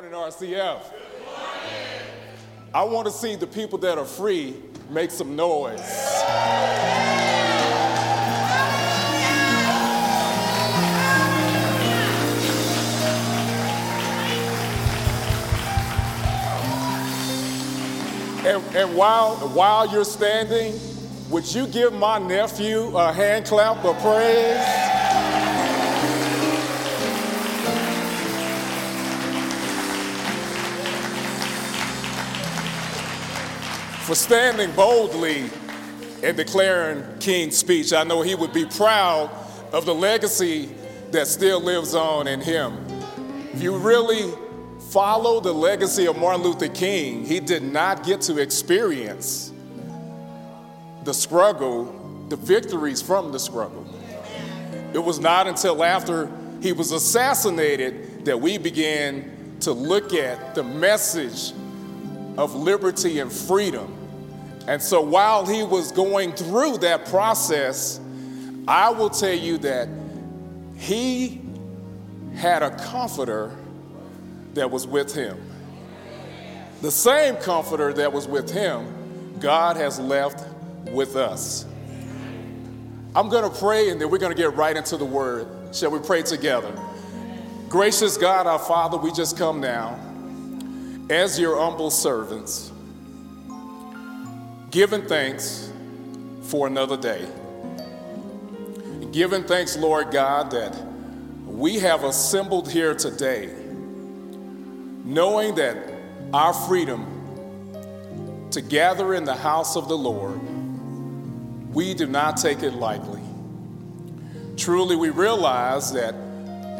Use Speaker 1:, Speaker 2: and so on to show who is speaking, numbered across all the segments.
Speaker 1: morning, RCF. I want to see the people that are free make some noise. And, and while, while you're standing, would you give my nephew a hand clap of praise? For standing boldly and declaring King's speech. I know he would be proud of the legacy that still lives on in him. If you really follow the legacy of Martin Luther King, he did not get to experience the struggle, the victories from the struggle. It was not until after he was assassinated that we began to look at the message of liberty and freedom and so while he was going through that process, I will tell you that he had a comforter that was with him. The same comforter that was with him, God has left with us. I'm going to pray and then we're going to get right into the word. Shall we pray together? Gracious God, our Father, we just come now as your humble servants giving thanks for another day. Giving thanks, Lord God, that we have assembled here today, knowing that our freedom to gather in the house of the Lord, we do not take it lightly. Truly, we realize that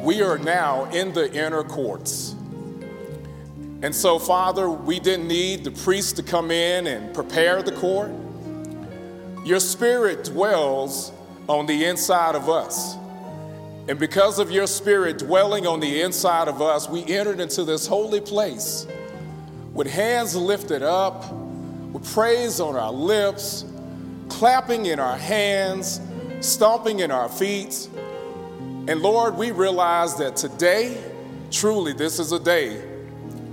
Speaker 1: we are now in the inner courts and so, Father, we didn't need the priest to come in and prepare the court. Your spirit dwells on the inside of us. And because of your spirit dwelling on the inside of us, we entered into this holy place with hands lifted up, with praise on our lips, clapping in our hands, stomping in our feet. And Lord, we realize that today, truly, this is a day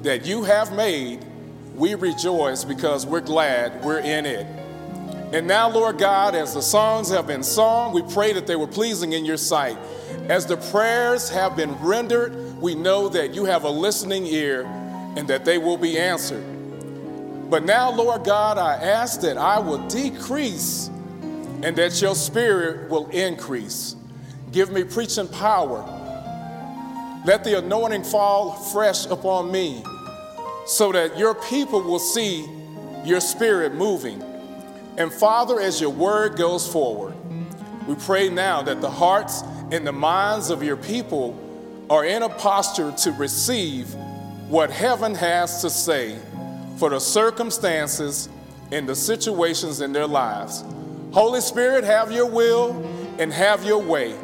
Speaker 1: that you have made, we rejoice because we're glad we're in it. And now, Lord God, as the songs have been sung, we pray that they were pleasing in your sight. As the prayers have been rendered, we know that you have a listening ear and that they will be answered. But now, Lord God, I ask that I will decrease and that your spirit will increase. Give me preaching power let the anointing fall fresh upon me so that your people will see your spirit moving. And Father, as your word goes forward, we pray now that the hearts and the minds of your people are in a posture to receive what heaven has to say for the circumstances and the situations in their lives. Holy Spirit, have your will and have your way.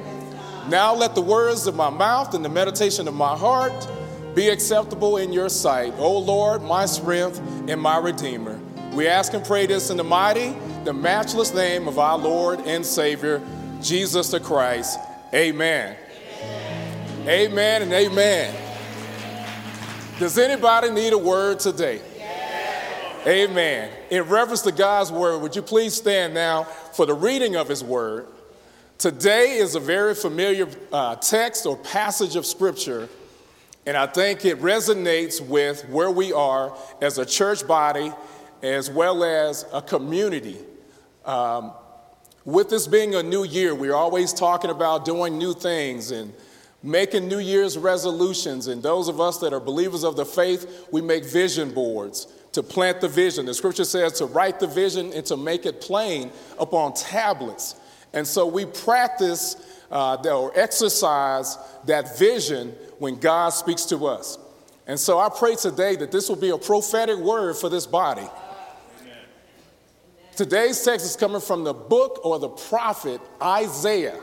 Speaker 1: Now let the words of my mouth and the meditation of my heart be acceptable in your sight, O Lord, my strength and my redeemer. We ask and pray this in the mighty, the matchless name of our Lord and Savior, Jesus the Christ. Amen. Amen, amen and amen. Does anybody need a word today? Yes. Amen. In reference to God's word, would you please stand now for the reading of his word? Today is a very familiar uh, text or passage of scripture, and I think it resonates with where we are as a church body as well as a community. Um, with this being a new year, we're always talking about doing new things and making New Year's resolutions. And those of us that are believers of the faith, we make vision boards to plant the vision. The scripture says to write the vision and to make it plain upon tablets. And so we practice uh, or exercise that vision when God speaks to us. And so I pray today that this will be a prophetic word for this body. Amen. Today's text is coming from the book or the prophet Isaiah.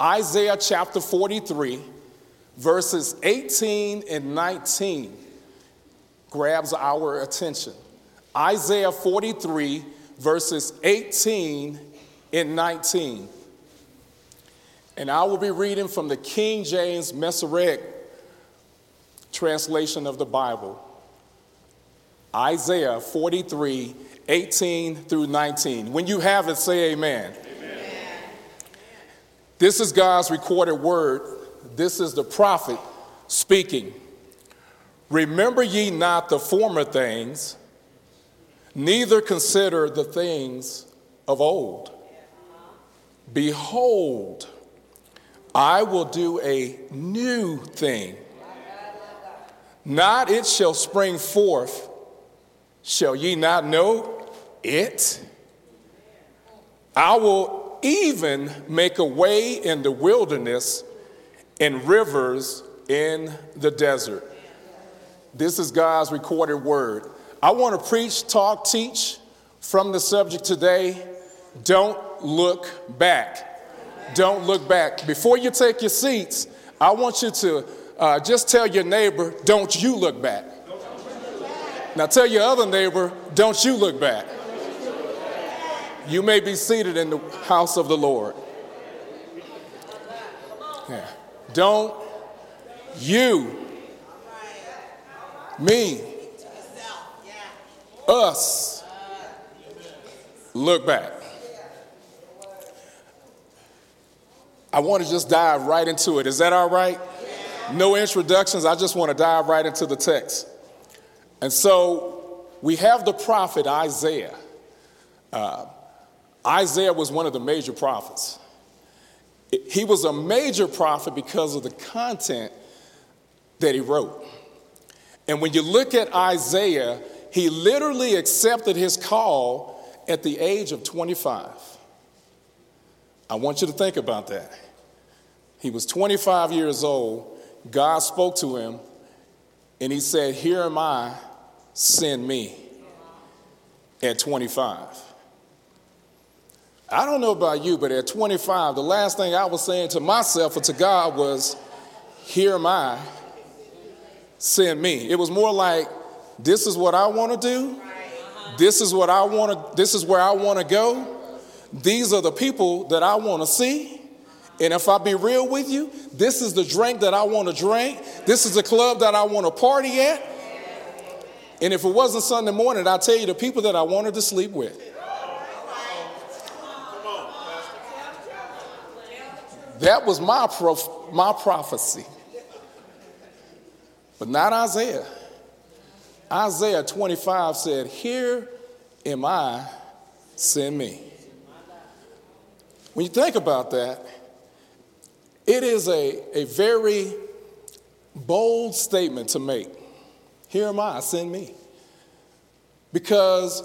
Speaker 1: Isaiah chapter 43, verses 18 and 19 grabs our attention. Isaiah 43, verses 18 and 19. And I will be reading from the King James Masoretic translation of the Bible, Isaiah 43 18 through 19. When you have it, say amen. amen. This is God's recorded word. This is the prophet speaking. Remember ye not the former things, neither consider the things of old. Behold, I will do a new thing. Not it shall spring forth. Shall ye not know it? I will even make a way in the wilderness and rivers in the desert. This is God's recorded word. I want to preach, talk, teach from the subject today. Don't look back. Don't look back. Before you take your seats, I want you to uh, just tell your neighbor, don't you look back. Now tell your other neighbor, don't you look back. You may be seated in the house of the Lord. Yeah. Don't you, me, us, look back. I want to just dive right into it. Is that all right? No introductions. I just want to dive right into the text. And so we have the prophet Isaiah. Uh, Isaiah was one of the major prophets. He was a major prophet because of the content that he wrote. And when you look at Isaiah, he literally accepted his call at the age of 25. I want you to think about that. He was 25 years old. God spoke to him and he said, Here am I, send me at 25. I don't know about you, but at 25, the last thing I was saying to myself or to God was, Here am I, send me. It was more like, This is what I want to do. This is what I want to, this is where I want to go. These are the people that I want to see. And if I be real with you, this is the drink that I want to drink. This is the club that I want to party at. And if it wasn't Sunday morning, I'll tell you the people that I wanted to sleep with. That was my, prof- my prophecy. But not Isaiah. Isaiah 25 said, Here am I, send me. When you think about that, it is a, a very bold statement to make. Here am I, send me. Because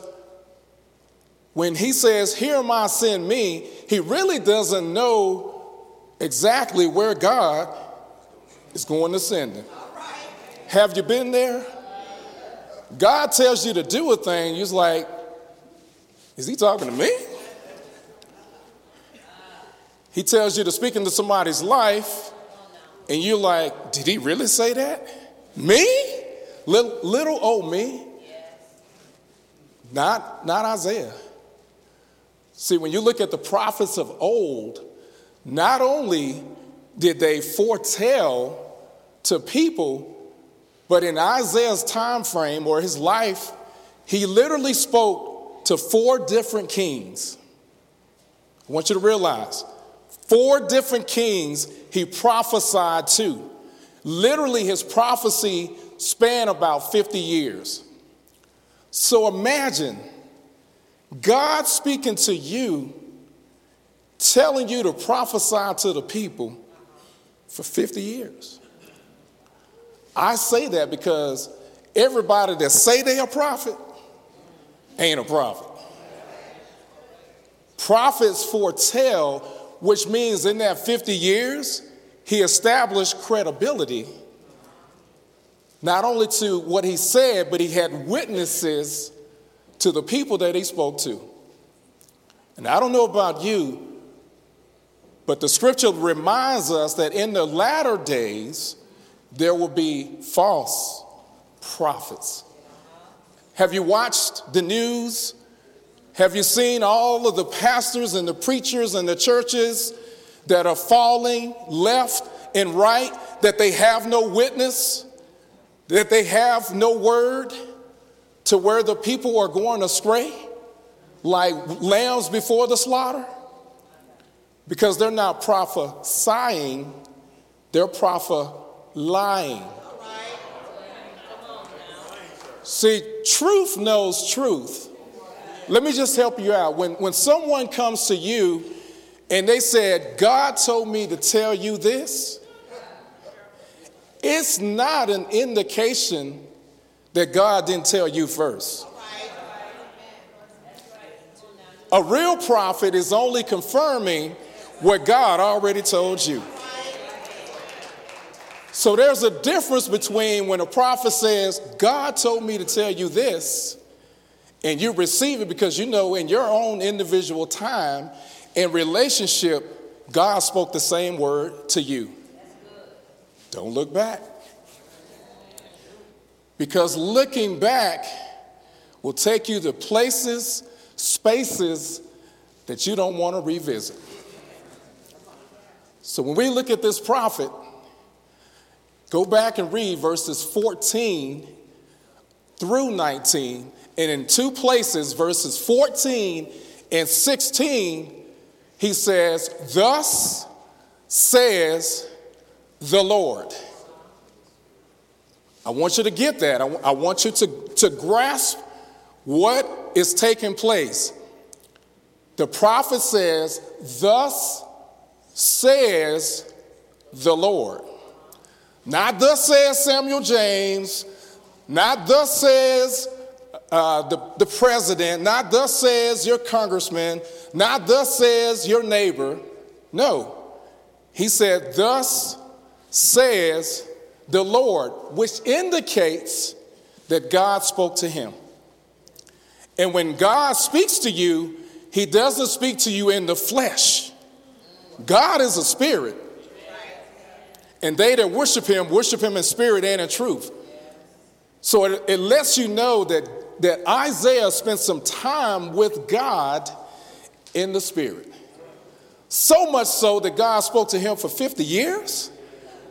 Speaker 1: when he says, Here am I, send me, he really doesn't know exactly where God is going to send him. Have you been there? God tells you to do a thing, you're like, Is he talking to me? He tells you to speak into somebody's life, and you're like, did he really say that? Me? Little, little old me? Not, not Isaiah. See, when you look at the prophets of old, not only did they foretell to people, but in Isaiah's time frame or his life, he literally spoke to four different kings. I want you to realize Four different kings he prophesied to. Literally, his prophecy spanned about 50 years. So imagine God speaking to you, telling you to prophesy to the people for 50 years. I say that because everybody that say they a prophet ain't a prophet. Prophets foretell which means in that 50 years, he established credibility not only to what he said, but he had witnesses to the people that he spoke to. And I don't know about you, but the scripture reminds us that in the latter days, there will be false prophets. Have you watched the news have you seen all of the pastors and the preachers and the churches that are falling left and right, that they have no witness? that they have no word to where the people are going astray, like lambs before the slaughter? Because they're not prophesying, they're prophesying. See, truth knows truth. Let me just help you out. When, when someone comes to you and they said, God told me to tell you this, it's not an indication that God didn't tell you first. A real prophet is only confirming what God already told you. So there's a difference between when a prophet says, God told me to tell you this, and you receive it because you know in your own individual time and relationship, God spoke the same word to you. Don't look back. Because looking back will take you to places, spaces that you don't want to revisit. So when we look at this prophet, Go back and read verses 14 through 19. And in two places, verses 14 and 16, he says, Thus says the Lord. I want you to get that. I, want you to, to grasp what is taking place. The prophet says, Thus says the Lord. Not thus says Samuel James, not thus says uh, the, the president, not thus says your congressman, not thus says your neighbor. No. He said, Thus says the Lord, which indicates that God spoke to him. And when God speaks to you, he doesn't speak to you in the flesh. God is a spirit. And they that worship him, worship him in spirit and in truth. So it, it lets you know that, that Isaiah spent some time with God in the spirit. So much so that God spoke to him for 50 years,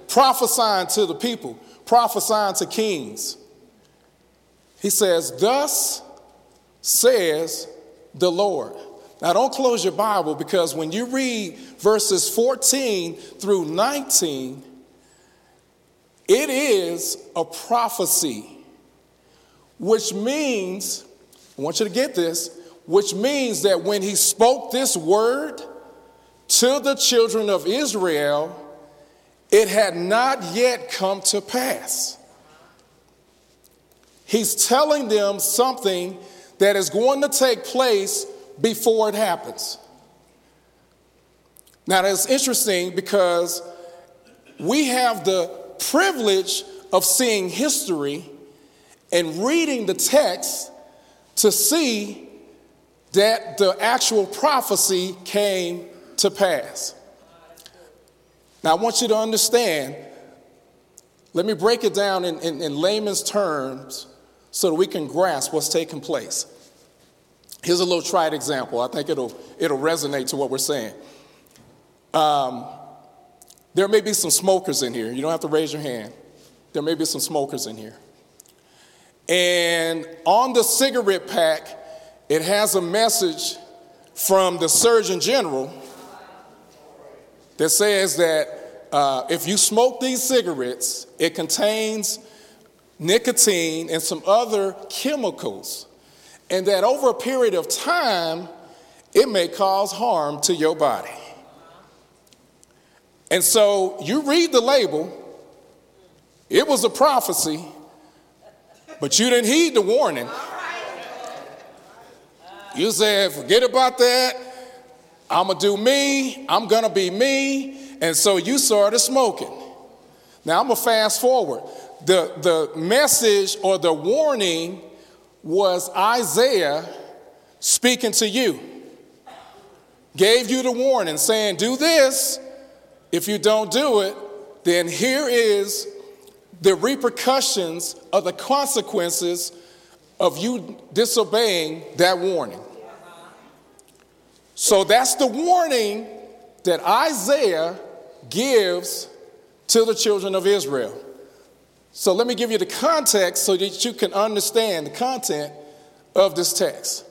Speaker 1: prophesying to the people, prophesying to kings. He says, Thus says the Lord. Now, don't close your Bible because when you read verses 14 through 19, it is a prophecy, which means, I want you to get this, which means that when he spoke this word to the children of Israel, it had not yet come to pass. He's telling them something that is going to take place before it happens. Now, that's interesting because we have the privilege of seeing history and reading the text to see that the actual prophecy came to pass. Now, I want you to understand, let me break it down in, in, in layman's terms so that we can grasp what's taking place. Here's a little tried example. I think it'll, it'll resonate to what we're saying. Um, there may be some smokers in here. You don't have to raise your hand. There may be some smokers in here. And on the cigarette pack, it has a message from the Surgeon General that says that uh, if you smoke these cigarettes, it contains nicotine and some other chemicals, and that over a period of time, it may cause harm to your body. And so you read the label, it was a prophecy, but you didn't heed the warning. You said, forget about that. I'm going to do me. I'm going to be me. And so you started smoking. Now I'm going to fast forward. The, the message or the warning was Isaiah speaking to you, gave you the warning saying, do this if you don't do it, then here is the repercussions of the consequences of you disobeying that warning. So that's the warning that Isaiah gives to the children of Israel. So let me give you the context so that you can understand the content of this text.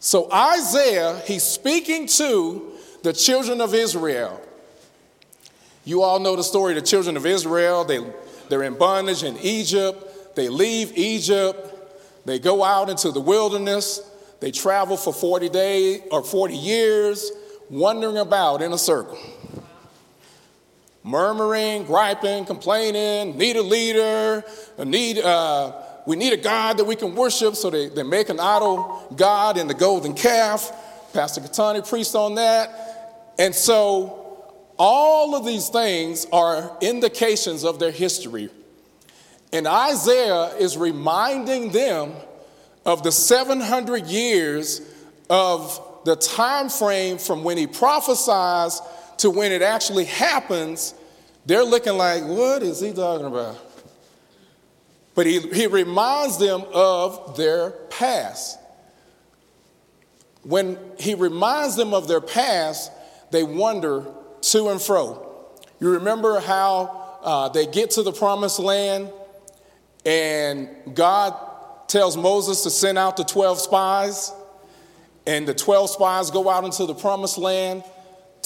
Speaker 1: So Isaiah, he's speaking to the children of Israel. You all know the story of the children of Israel. They, they're in bondage in Egypt. They leave Egypt. They go out into the wilderness. They travel for 40 days or 40 years, wandering about in a circle murmuring, griping, complaining, need a leader, need, uh, we need a God that we can worship. So they, they make an idol God in the golden calf. Pastor Katani preached on that. And so all of these things are indications of their history. And Isaiah is reminding them of the 700 years of the time frame from when he prophesies to when it actually happens, they're looking like, what is he talking about? But he, he reminds them of their past. When he reminds them of their past, they wonder to and fro. You remember how uh, they get to the promised land and God tells Moses to send out the 12 spies, and the 12 spies go out into the promised land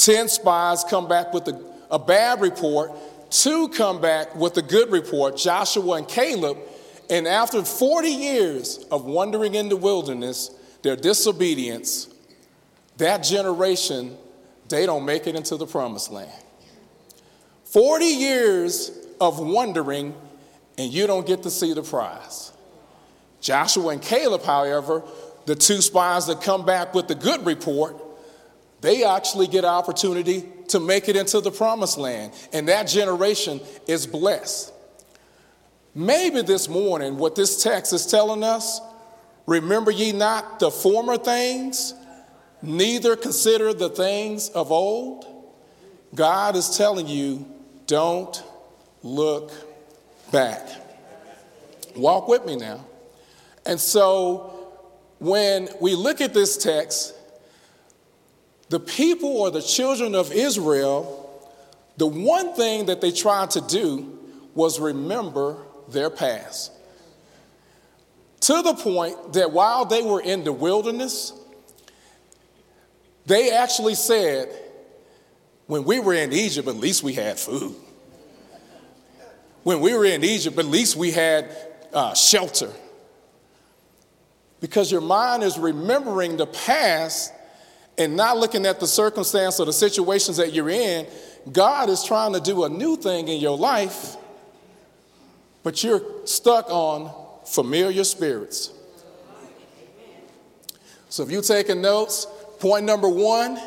Speaker 1: 10 spies come back with a, a bad report, two come back with a good report, Joshua and Caleb. And after 40 years of wandering in the wilderness, their disobedience, that generation, they don't make it into the promised land. 40 years of wandering, and you don't get to see the prize. Joshua and Caleb, however, the two spies that come back with the good report, they actually get an opportunity to make it into the promised land. And that generation is blessed. Maybe this morning, what this text is telling us remember ye not the former things, neither consider the things of old. God is telling you, don't look back. Walk with me now. And so, when we look at this text, the people or the children of Israel, the one thing that they tried to do was remember their past. To the point that while they were in the wilderness, they actually said, when we were in Egypt, at least we had food. When we were in Egypt, at least we had uh, shelter. Because your mind is remembering the past and not looking at the circumstance or the situations that you're in, God is trying to do a new thing in your life, but you're stuck on familiar spirits. So if you're taking notes, point number one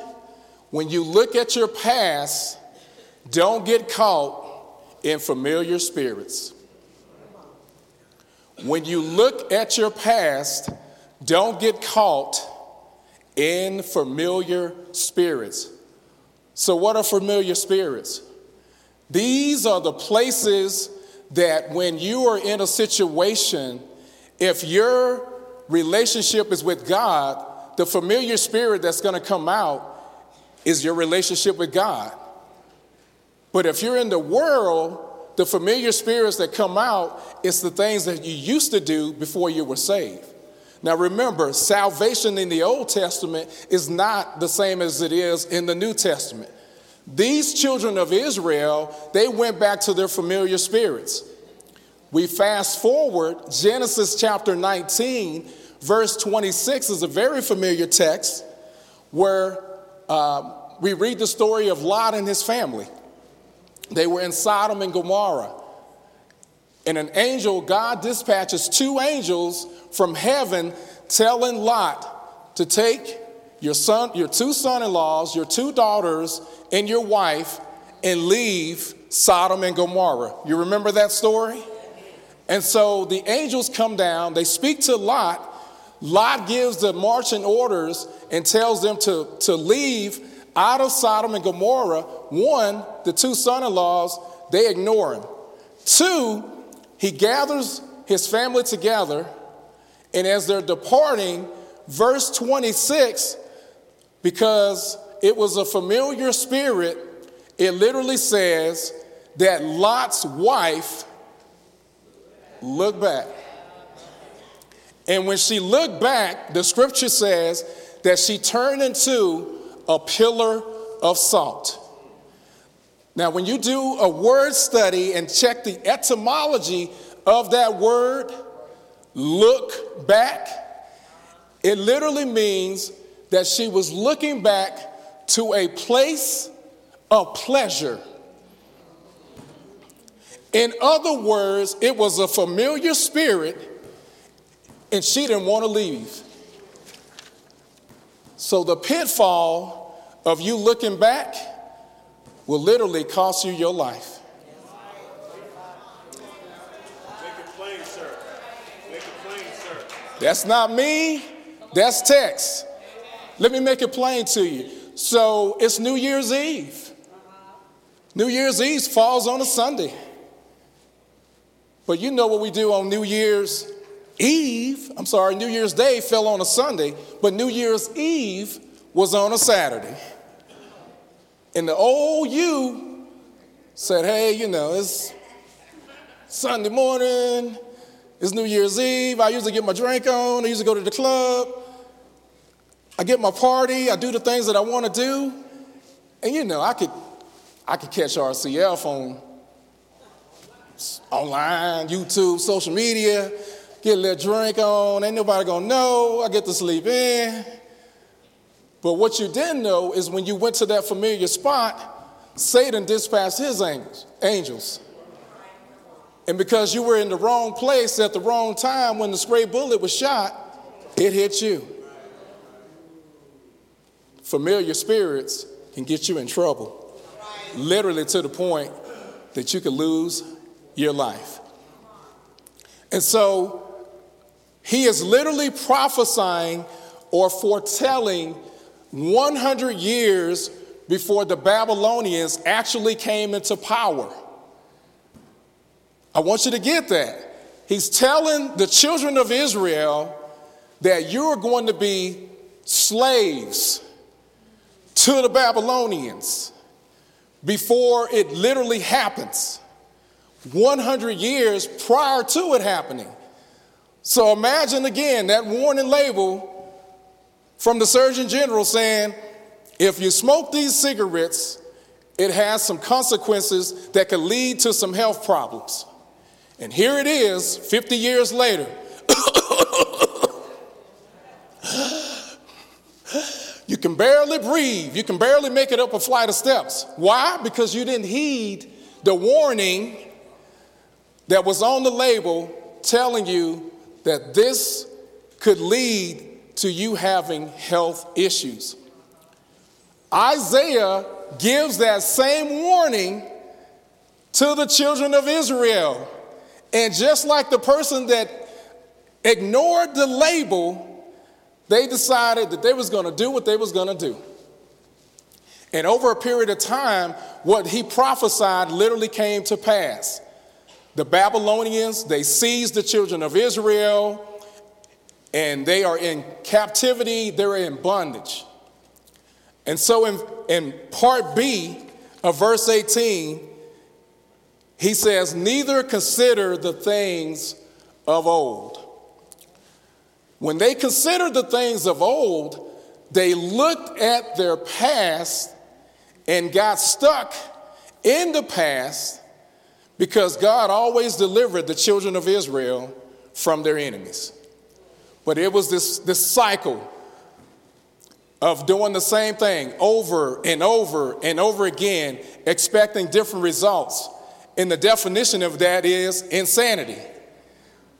Speaker 1: when you look at your past, don't get caught in familiar spirits. When you look at your past, don't get caught in familiar spirits. So, what are familiar spirits? These are the places that when you are in a situation, if your relationship is with God, the familiar spirit that's going to come out is your relationship with God. But if you're in the world, the familiar spirits that come out is the things that you used to do before you were saved. Now remember, salvation in the Old Testament is not the same as it is in the New Testament. These children of Israel, they went back to their familiar spirits. We fast forward, Genesis chapter 19, verse 26 is a very familiar text where uh, we read the story of Lot and his family. They were in Sodom and Gomorrah. And an angel, God dispatches two angels from heaven telling Lot to take your son, your two son-in-laws, your two daughters, and your wife and leave Sodom and Gomorrah. You remember that story? And so the angels come down, they speak to Lot. Lot gives the marching orders and tells them to, to leave out of Sodom and Gomorrah. One, the two son in laws, they ignore him. Two, he gathers his family together and as they're departing, verse 26, because it was a familiar spirit, it literally says that Lot's wife looked back. And when she looked back, the scripture says that she turned into a pillar of salt. Now, when you do a word study and check the etymology of that word, look back, it literally means that she was looking back to a place of pleasure. In other words, it was a familiar spirit and she didn't want to leave. So the pitfall of you looking back will literally cost you your life. Make it plain, sir. Make it plain, sir. That's not me, that's text. Let me make it plain to you. So it's New Year's Eve. New Year's Eve falls on a Sunday. But you know what we do on New Year's Eve? I'm sorry, New Year's Day fell on a Sunday, but New Year's Eve was on a Saturday. And the old you said, hey, you know, it's Sunday morning, it's New Year's Eve. I usually get my drink on, I usually go to the club. I get my party, I do the things that I want to do. And you know, I could I could catch RCF on online, YouTube, social media, get a little drink on, ain't nobody gonna know, I get to sleep in. But what you didn't know is when you went to that familiar spot, Satan dispatched his angels. angels. And because you were in the wrong place at the wrong time when the spray bullet was shot, it hit you. Familiar spirits can get you in trouble, literally to the point that you could lose your life. And so he is literally prophesying or foretelling 100 years before the Babylonians actually came into power. I want you to get that. He's telling the children of Israel that you're going to be slaves to the Babylonians before it literally happens. 100 years prior to it happening. So imagine again that warning label from the Surgeon General saying, if you smoke these cigarettes, it has some consequences that could lead to some health problems. And here it is, 50 years later. you can barely breathe. You can barely make it up a flight of steps. Why? Because you didn't heed the warning that was on the label telling you that this could lead to you having health issues. Isaiah gives that same warning to the children of Israel. And just like the person that ignored the label, they decided that they was going to do what they was going to do. And over a period of time, what he prophesied literally came to pass. The Babylonians, they seized the children of Israel and they are in captivity, they're in bondage. And so in, in part B of verse 18, he says, Neither consider the things of old. When they considered the things of old, they looked at their past and got stuck in the past because God always delivered the children of Israel from their enemies. But it was this, this cycle of doing the same thing over and over and over again, expecting different results. And the definition of that is insanity.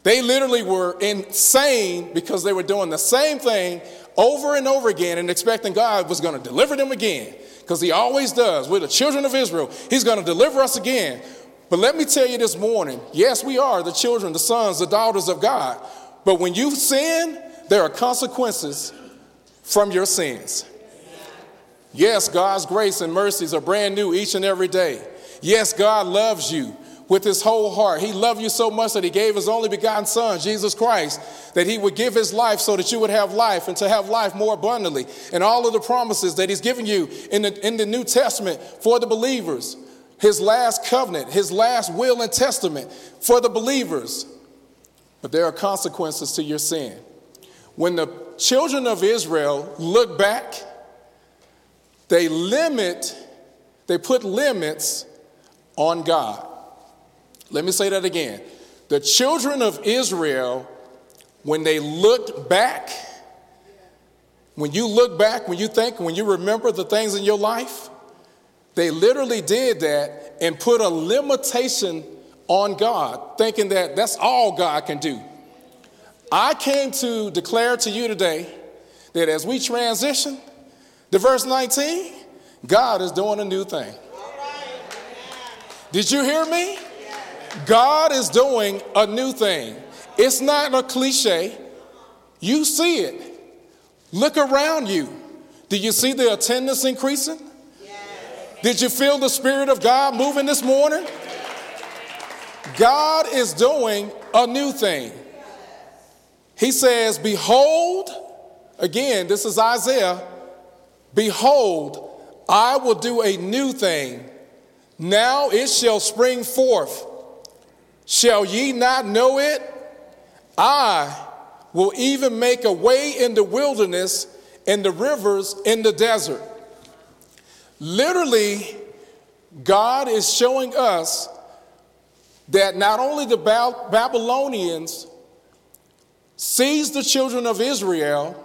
Speaker 1: They literally were insane because they were doing the same thing over and over again and expecting God was going to deliver them again. Because He always does. We're the children of Israel. He's going to deliver us again. But let me tell you this morning yes, we are the children, the sons, the daughters of God. But when you sin, there are consequences from your sins. Yes, God's grace and mercies are brand new each and every day. Yes, God loves you with his whole heart. He loved you so much that he gave his only begotten son, Jesus Christ, that he would give his life so that you would have life and to have life more abundantly. And all of the promises that he's given you in the, in the New Testament for the believers, his last covenant, his last will and testament for the believers but there are consequences to your sin. When the children of Israel look back, they limit, they put limits on God. Let me say that again. The children of Israel, when they looked back, when you look back, when you think, when you remember the things in your life, they literally did that and put a limitation on God, thinking that that's all God can do. I came to declare to you today that as we transition to verse 19, God is doing a new thing. Did you hear me? God is doing a new thing. It's not a cliche. You see it. Look around you. Do you see the attendance increasing? Did you feel the Spirit of God moving this morning? God is doing a new thing. He says, Behold, again, this is Isaiah, behold, I will do a new thing. Now it shall spring forth. Shall ye not know it? I will even make a way in the wilderness and the rivers in the desert. Literally, God is showing us that not only the Babylonians seized the children of Israel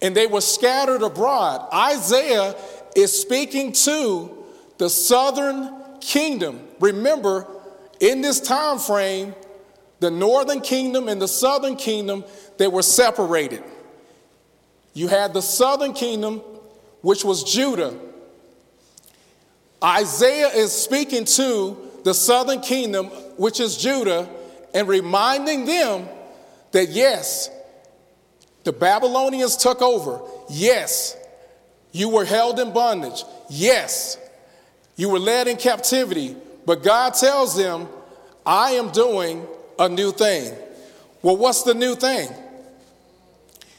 Speaker 1: and they were scattered abroad. Isaiah is speaking to the southern kingdom. Remember, in this time frame, the northern kingdom and the southern kingdom, they were separated. You had the southern kingdom, which was Judah. Isaiah is speaking to the southern kingdom, which is Judah, and reminding them that yes, the Babylonians took over. Yes, you were held in bondage. Yes, you were led in captivity. But God tells them, I am doing a new thing. Well, what's the new thing?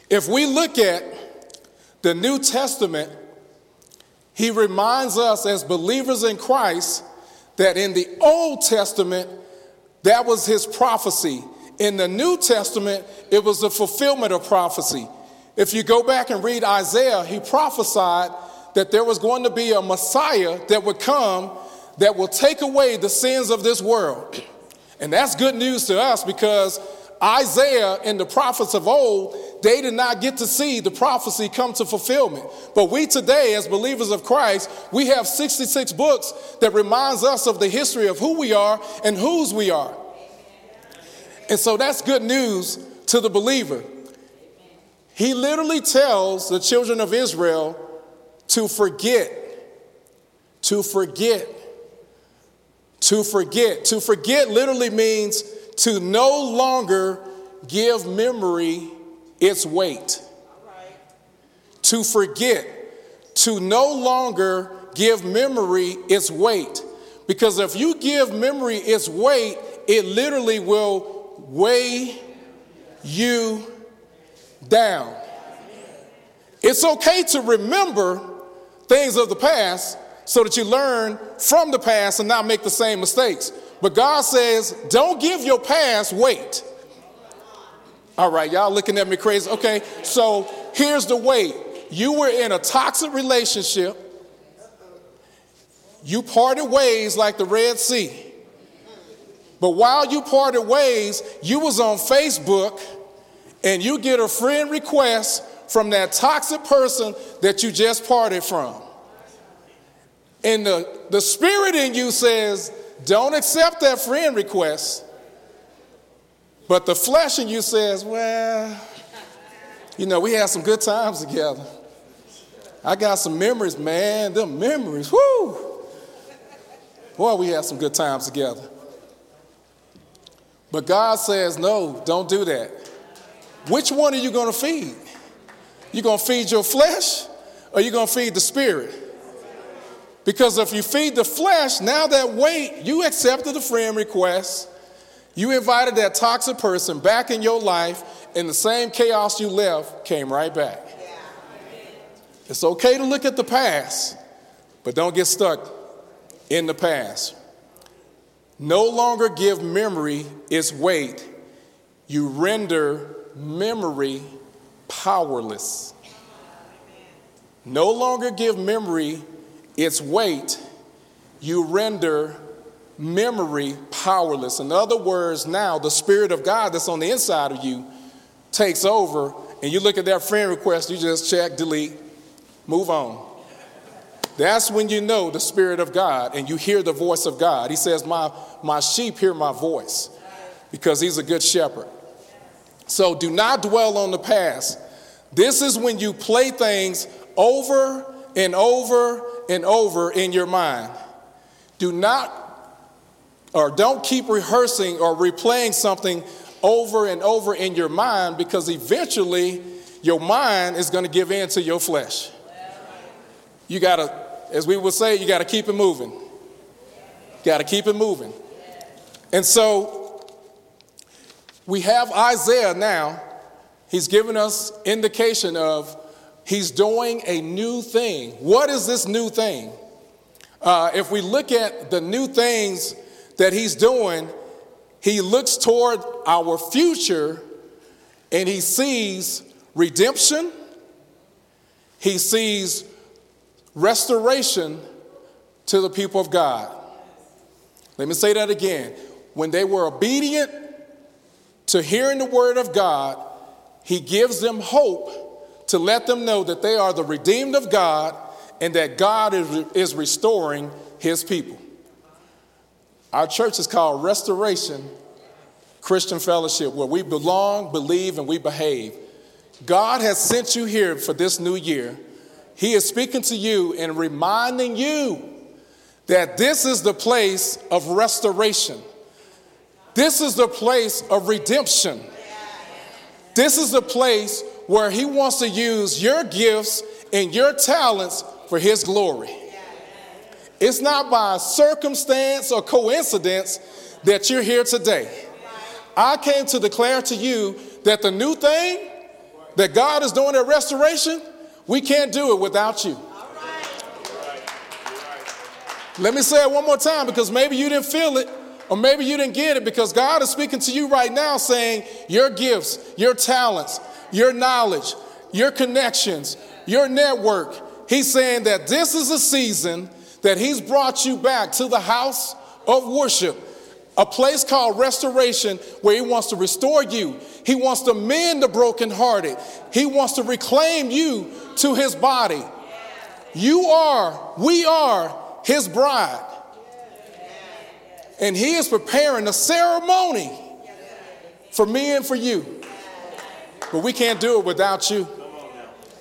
Speaker 1: If we look at the New Testament, he reminds us as believers in Christ that in the Old Testament, that was his prophecy. In the New Testament, it was the fulfillment of prophecy. If you go back and read Isaiah, he prophesied that there was going to be a Messiah that would come that will take away the sins of this world. And that's good news to us because Isaiah and the prophets of old, they did not get to see the prophecy come to fulfillment. But we today, as believers of Christ, we have 66 books that reminds us of the history of who we are and whose we are. And so that's good news to the believer. He literally tells the children of Israel to forget, to forget, to forget. To forget literally means to no longer give memory its weight. To forget, to no longer give memory its weight. Because if you give memory its weight, it literally will weigh you down. It's okay to remember things of the past so that you learn from the past and not make the same mistakes. But God says, don't give your past weight. All right, y'all looking at me crazy. Okay, so here's the weight. You were in a toxic relationship. You parted ways like the Red Sea. But while you parted ways, you was on Facebook and you get a friend request from that toxic person that you just parted from. And the, the spirit in you says, don't accept that friend request. But the flesh in you says, well, you know, we had some good times together. I got some memories, man. Them memories, whoo! Boy, we had some good times together. But God says, no, don't do that. Which one are you going to feed? You going to feed your flesh or you going to feed the spirit? Because if you feed the flesh, now that weight, you accepted a friend request, you invited that toxic person back in your life, and the same chaos you left came right back. It's okay to look at the past, but don't get stuck in the past. No longer give memory its weight. you render memory powerless. No longer give memory its weight, you render memory powerless. In other words, now the Spirit of God that's on the inside of you takes over, and you look at that friend request, you just check, delete, move on. That's when you know the Spirit of God and you hear the voice of God. He says, My, my sheep hear my voice because He's a good shepherd. So do not dwell on the past. This is when you play things over and over and over in your mind. Do not or don't keep rehearsing or replaying something over and over in your mind because eventually your mind is going to give in to your flesh. You got to as we would say, you got to keep it moving. Got to keep it moving. And so we have Isaiah now. He's given us indication of he's doing a new thing. What is this new thing? Uh, if we look at the new things that he's doing, he looks toward our future and he sees redemption, he sees restoration to the people of God. Let me say that again. When they were obedient to hearing the word of God, he gives them hope to let them know that they are the redeemed of God and that God is, is restoring his people. Our church is called Restoration Christian Fellowship, where we belong, believe, and we behave. God has sent you here for this new year he is speaking to you and reminding you that this is the place of restoration. This is the place of redemption. This is the place where He wants to use your gifts and your talents for His glory. It's not by circumstance or coincidence that you're here today. I came to declare to you that the new thing that God is doing at restoration we can't do it without you. Let me say it one more time because maybe you didn't feel it or maybe you didn't get it because God is speaking to you right now saying your gifts, your talents, your knowledge, your connections, your network. He's saying that this is a season that He's brought you back to the house of worship, a place called restoration where He wants to restore you. He wants to mend the brokenhearted. He wants to reclaim you to his body. You are, we are his bride. And he is preparing a ceremony for me and for you. But we can't do it without you.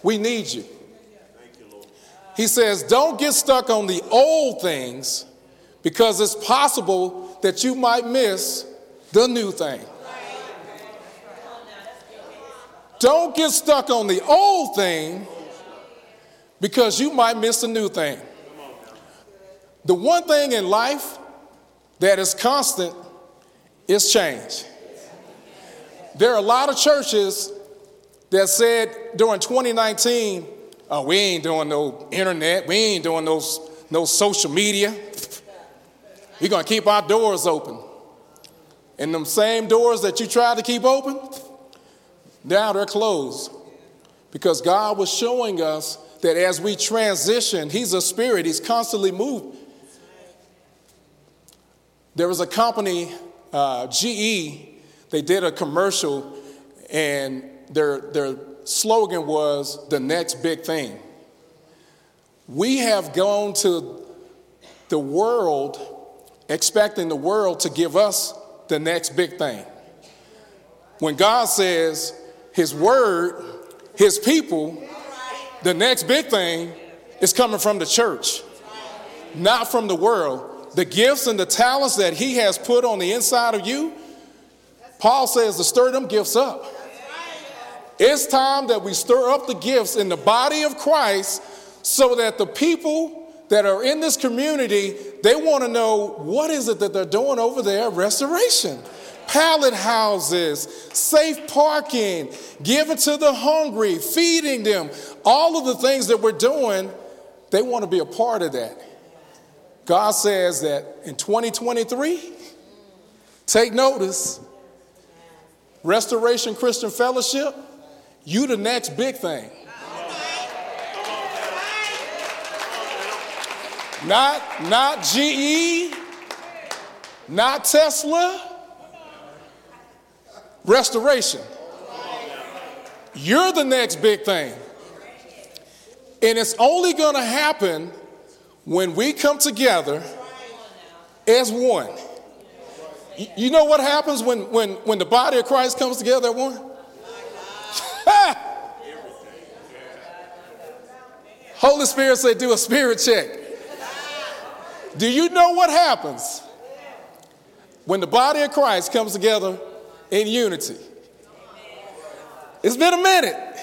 Speaker 1: We need you. He says, don't get stuck on the old things because it's possible that you might miss the new thing. Don't get stuck on the old thing because you might miss the new thing. The one thing in life that is constant is change. There are a lot of churches that said during 2019, oh, uh, we ain't doing no internet, we ain't doing those no social media. We're gonna keep our doors open. And them same doors that you tried to keep open, now they're closed. Because God was showing us that as we transition, He's a spirit, He's constantly moving. There was a company, uh, GE, they did a commercial, and their, their slogan was the next big thing. We have gone to the world expecting the world to give us the next big thing. When God says His word, His people, the next big thing is coming from the church, not from the world. The gifts and the talents that He has put on the inside of you, Paul says to stir them gifts up. It's time that we stir up the gifts in the body of Christ so that the people that are in this community, they want to know what is it that they're doing over there Restoration pallet houses, safe parking, giving to the hungry, feeding them, all of the things that we're doing, they want to be a part of that. God says that in 2023, take notice, Restoration Christian Fellowship, you the next big thing. Not, not GE, not Tesla, restoration. You're the next big thing. And it's only going to happen when we come together as one. You know what happens when, when, when the body of Christ comes together as one? Holy Spirit said, do a spirit check. Do you know what happens when the body of Christ comes together in unity? It's been a minute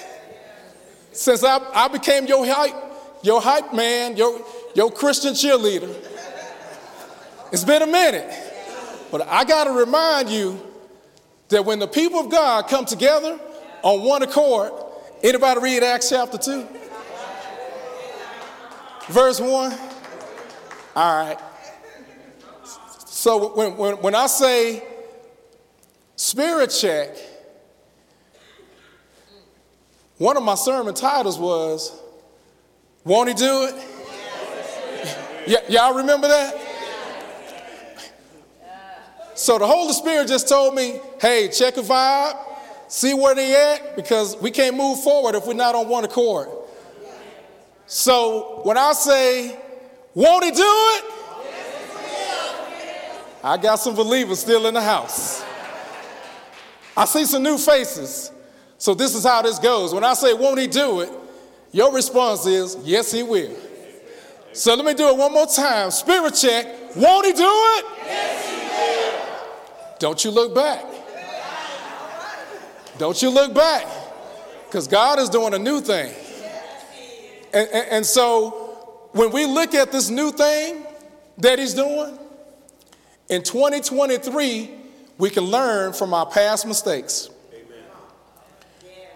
Speaker 1: since I, I became your hype, your hype man, your, your Christian cheerleader. It's been a minute. But I got to remind you that when the people of God come together on one accord, anybody read Acts chapter 2? Verse 1? All right. So when, when, when I say spirit check, one of my sermon titles was, Won't He Do It? Y- y'all remember that? So the Holy Spirit just told me, hey, check a vibe, see where they at, because we can't move forward if we're not on one accord. So when I say won't he do it? I got some believers still in the house. I see some new faces. So this is how this goes. When I say, won't he do it? Your response is, yes, he will. So let me do it one more time. Spirit check. Won't he do it? Yes, he will. Don't you look back. Don't you look back. Because God is doing a new thing. And, and, and so when we look at this new thing that he's doing, in 2023, we can learn from our past mistakes.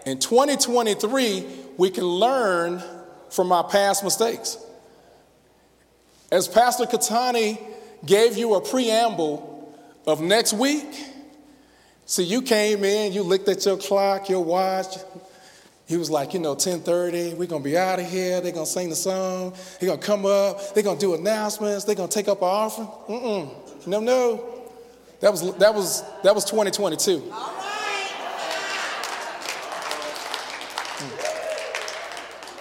Speaker 1: In 2023, we can learn from our past mistakes. As Pastor Katani gave you a preamble of next week, see, you came in, you looked at your clock, your watch, he was like, you know, 1030, we're going to be out of here. They're going to sing the song. They're going to come up. They're going to do announcements. They're going to take up our offering. Mm-mm. No, no. That was, that was, that was 2022.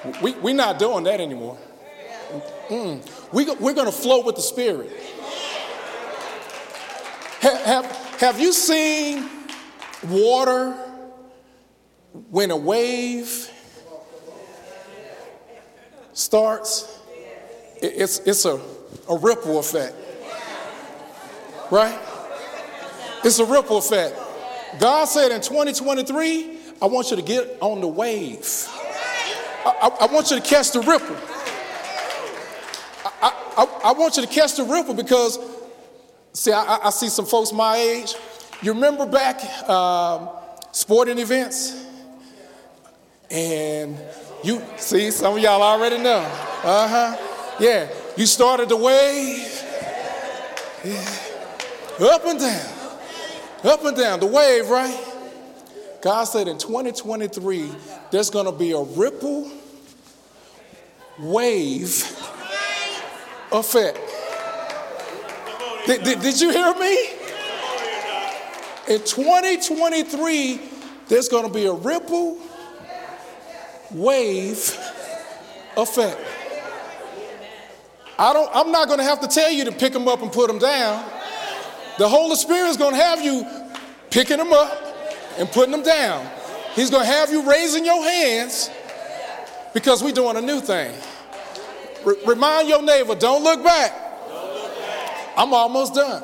Speaker 1: Mm. We, we're not doing that anymore. Mm. We, we're going to flow with the Spirit. Have, have, have you seen water when a wave starts, it's, it's a, a ripple effect. Right? It's a ripple effect. God said in 2023, I want you to get on the wave. I, I, I want you to catch the ripple. I, I, I, want you to catch the ripple because, see, I, see some folks my age. You remember back um, sporting events? And you see, some of y'all already know. Uh huh. Yeah. You started the wave. Yeah. Up and down. Up and down. The wave, right? God said in 2023, there's going to be a ripple wave effect. Did, did, did you hear me? In 2023, there's going to be a ripple wave effect. I don't, I'm not going to have to tell you to pick them up and put them down. The Holy Spirit is going to have you picking them up and putting them down. He's going to have you raising your hands because we're doing a new thing. R- remind your neighbor, don't look back. I'm almost done.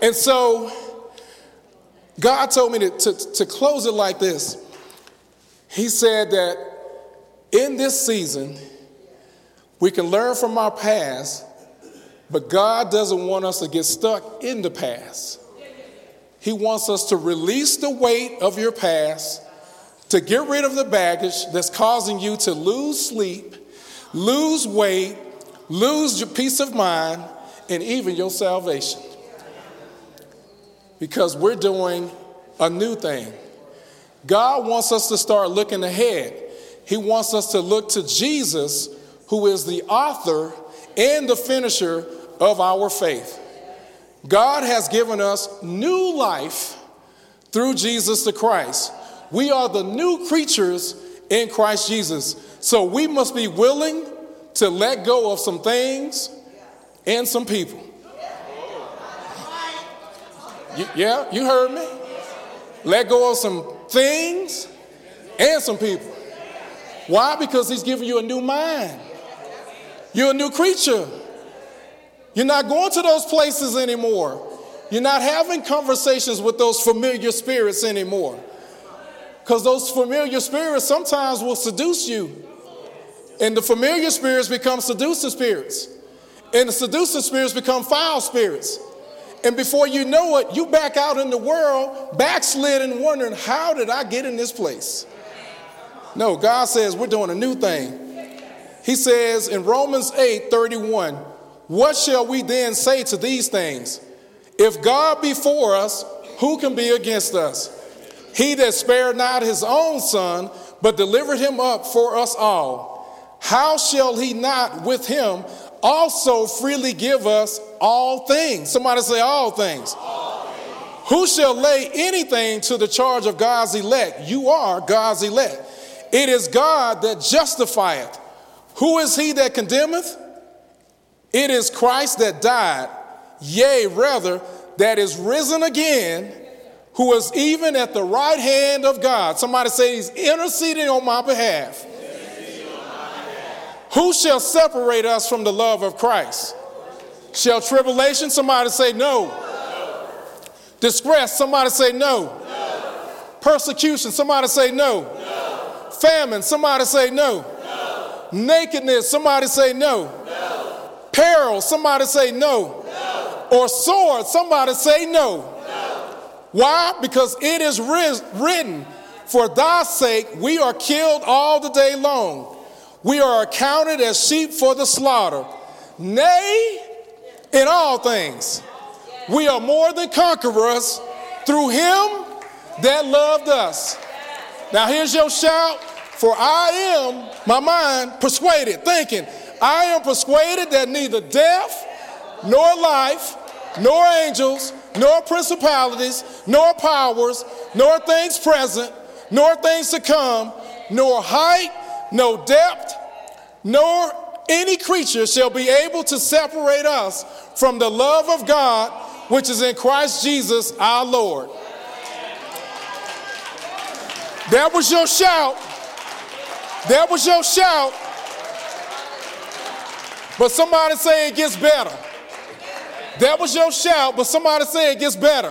Speaker 1: And so, God told me to, to, to close it like this. He said that in this season, we can learn from our past, but God doesn't want us to get stuck in the past. He wants us to release the weight of your past, to get rid of the baggage that's causing you to lose sleep, lose weight, lose your peace of mind, and even your salvation. because we're doing a new thing. God wants us to start looking ahead. He wants us to look to Jesus, who is the author and the finisher of our faith. God has given us new life through Jesus the Christ. We are the new creatures in Christ Jesus. So we must be willing to let go of some things and some people. yeah, you heard me. Let go of some things and some people. Why? Because he's giving you a new mind. You're a new creature. You're not going to those places anymore. You're not having conversations with those familiar spirits anymore. Because those familiar spirits sometimes will seduce you. And the familiar spirits become seducing spirits. And the seducing spirits become foul spirits. And before you know it, you back out in the world, backsliding, wondering, how did I get in this place? No, God says we're doing a new thing. He says in Romans 8 31, what shall we then say to these things? If God be for us, who can be against us? He that spared not his own son, but delivered him up for us all, how shall he not with him also freely give us all things? Somebody say, all things. All things. Who shall lay anything to the charge of God's elect? You are God's elect. It is God that justifieth. Who is he that condemneth? It is Christ that died, yea, rather, that is risen again, who is even at the right hand of God. Somebody say he's interceding on my behalf. Who shall separate us from the love of Christ? Shall tribulation? Somebody say no. Distress? Somebody say no. Persecution? Somebody say no. no. Famine? Somebody say no. Nakedness? Somebody say no. Peril, somebody say no. Or sword, somebody say no. Why? Because it is written, For thy sake we are killed all the day long. We are accounted as sheep for the slaughter. Nay, in all things, we are more than conquerors through him that loved us. Now here's your shout, for I am, my mind, persuaded, thinking, I am persuaded that neither death, nor life, nor angels, nor principalities, nor powers, nor things present, nor things to come, nor height, no depth, nor any creature shall be able to separate us from the love of God which is in Christ Jesus our Lord. That was your shout. That was your shout. But somebody say it gets better. That was your shout, but somebody say it gets better.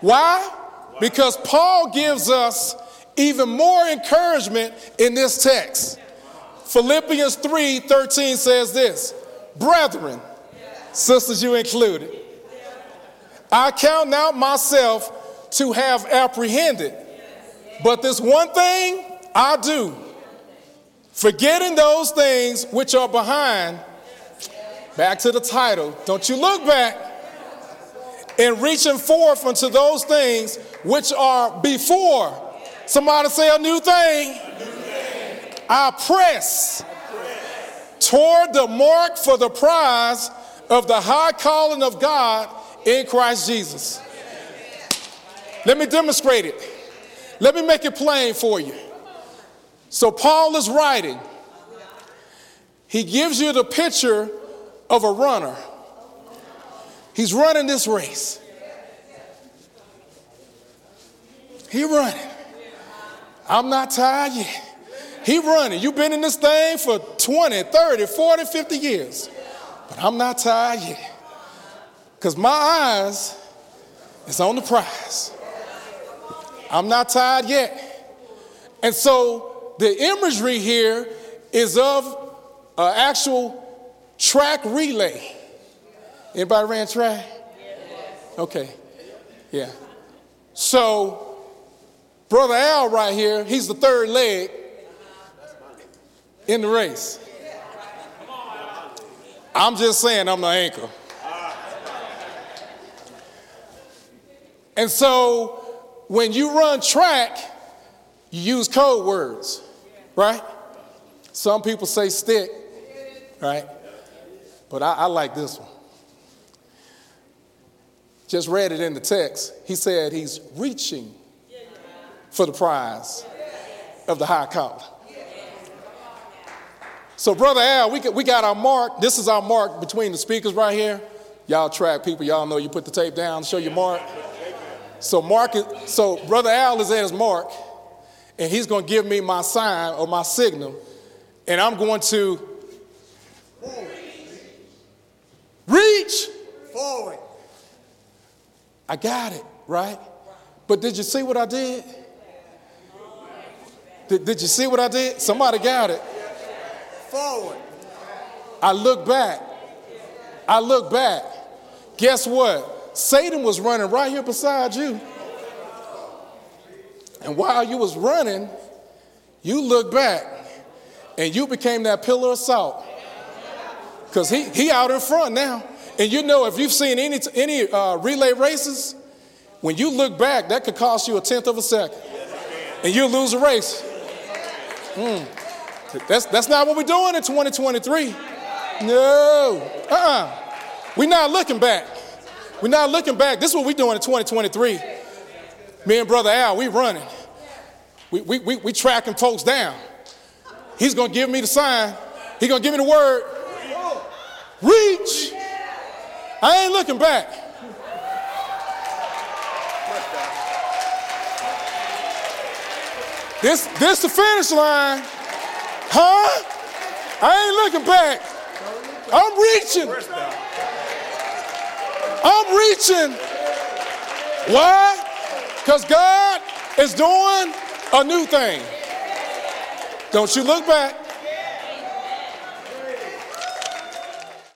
Speaker 1: Why? Because Paul gives us even more encouragement in this text. Philippians 3 13 says this Brethren, sisters, you included, I count not myself to have apprehended, but this one thing I do Forgetting those things which are behind, back to the title, don't you look back, and reaching forth unto those things which are before. Somebody say a new thing. I press toward the mark for the prize of the high calling of God in Christ Jesus. Let me demonstrate it. Let me make it plain for you. So Paul is writing. He gives you the picture of a runner. He's running this race. He running. I'm not tired yet. He running. You've been in this thing for 20, 30, 40, 50 years. But I'm not tired yet. Because my eyes is on the prize. I'm not tired yet. And so the imagery here is of an actual track relay. Anybody ran track? Okay. Yeah. So, Brother Al right here, he's the third leg in the race. I'm just saying I'm the anchor. And so when you run track, you use code words, right? Some people say stick, right? But I, I like this one. Just read it in the text. He said he's reaching for the prize of the high collar. So, Brother Al, we, we got our mark. This is our mark between the speakers right here. Y'all track people, y'all know you put the tape down, show your mark. So, Mark is, so Brother Al is at his mark, and he's going to give me my sign or my signal, and I'm going to reach
Speaker 2: forward.
Speaker 1: I got it, right? But did you see what I did? Did, did you see what I did? Somebody got it.
Speaker 2: Forward.
Speaker 1: I look back. I look back. Guess what? Satan was running right here beside you. And while you was running, you look back and you became that pillar of salt. Because he, he out in front now. And you know, if you've seen any, any uh, relay races, when you look back, that could cost you a tenth of a second. And you'll lose a race. Mm. That's, that's not what we're doing in 2023. No. Uh-uh. We're not looking back. We're not looking back. This is what we're doing in 2023. Me and Brother Al, we running. We, we, we, we tracking folks down. He's going to give me the sign. He's going to give me the word. Reach. I ain't looking back. This, this the finish line. Huh? I ain't looking back. I'm reaching. I'm reaching. Why? Because God is doing a new thing. Don't you look back.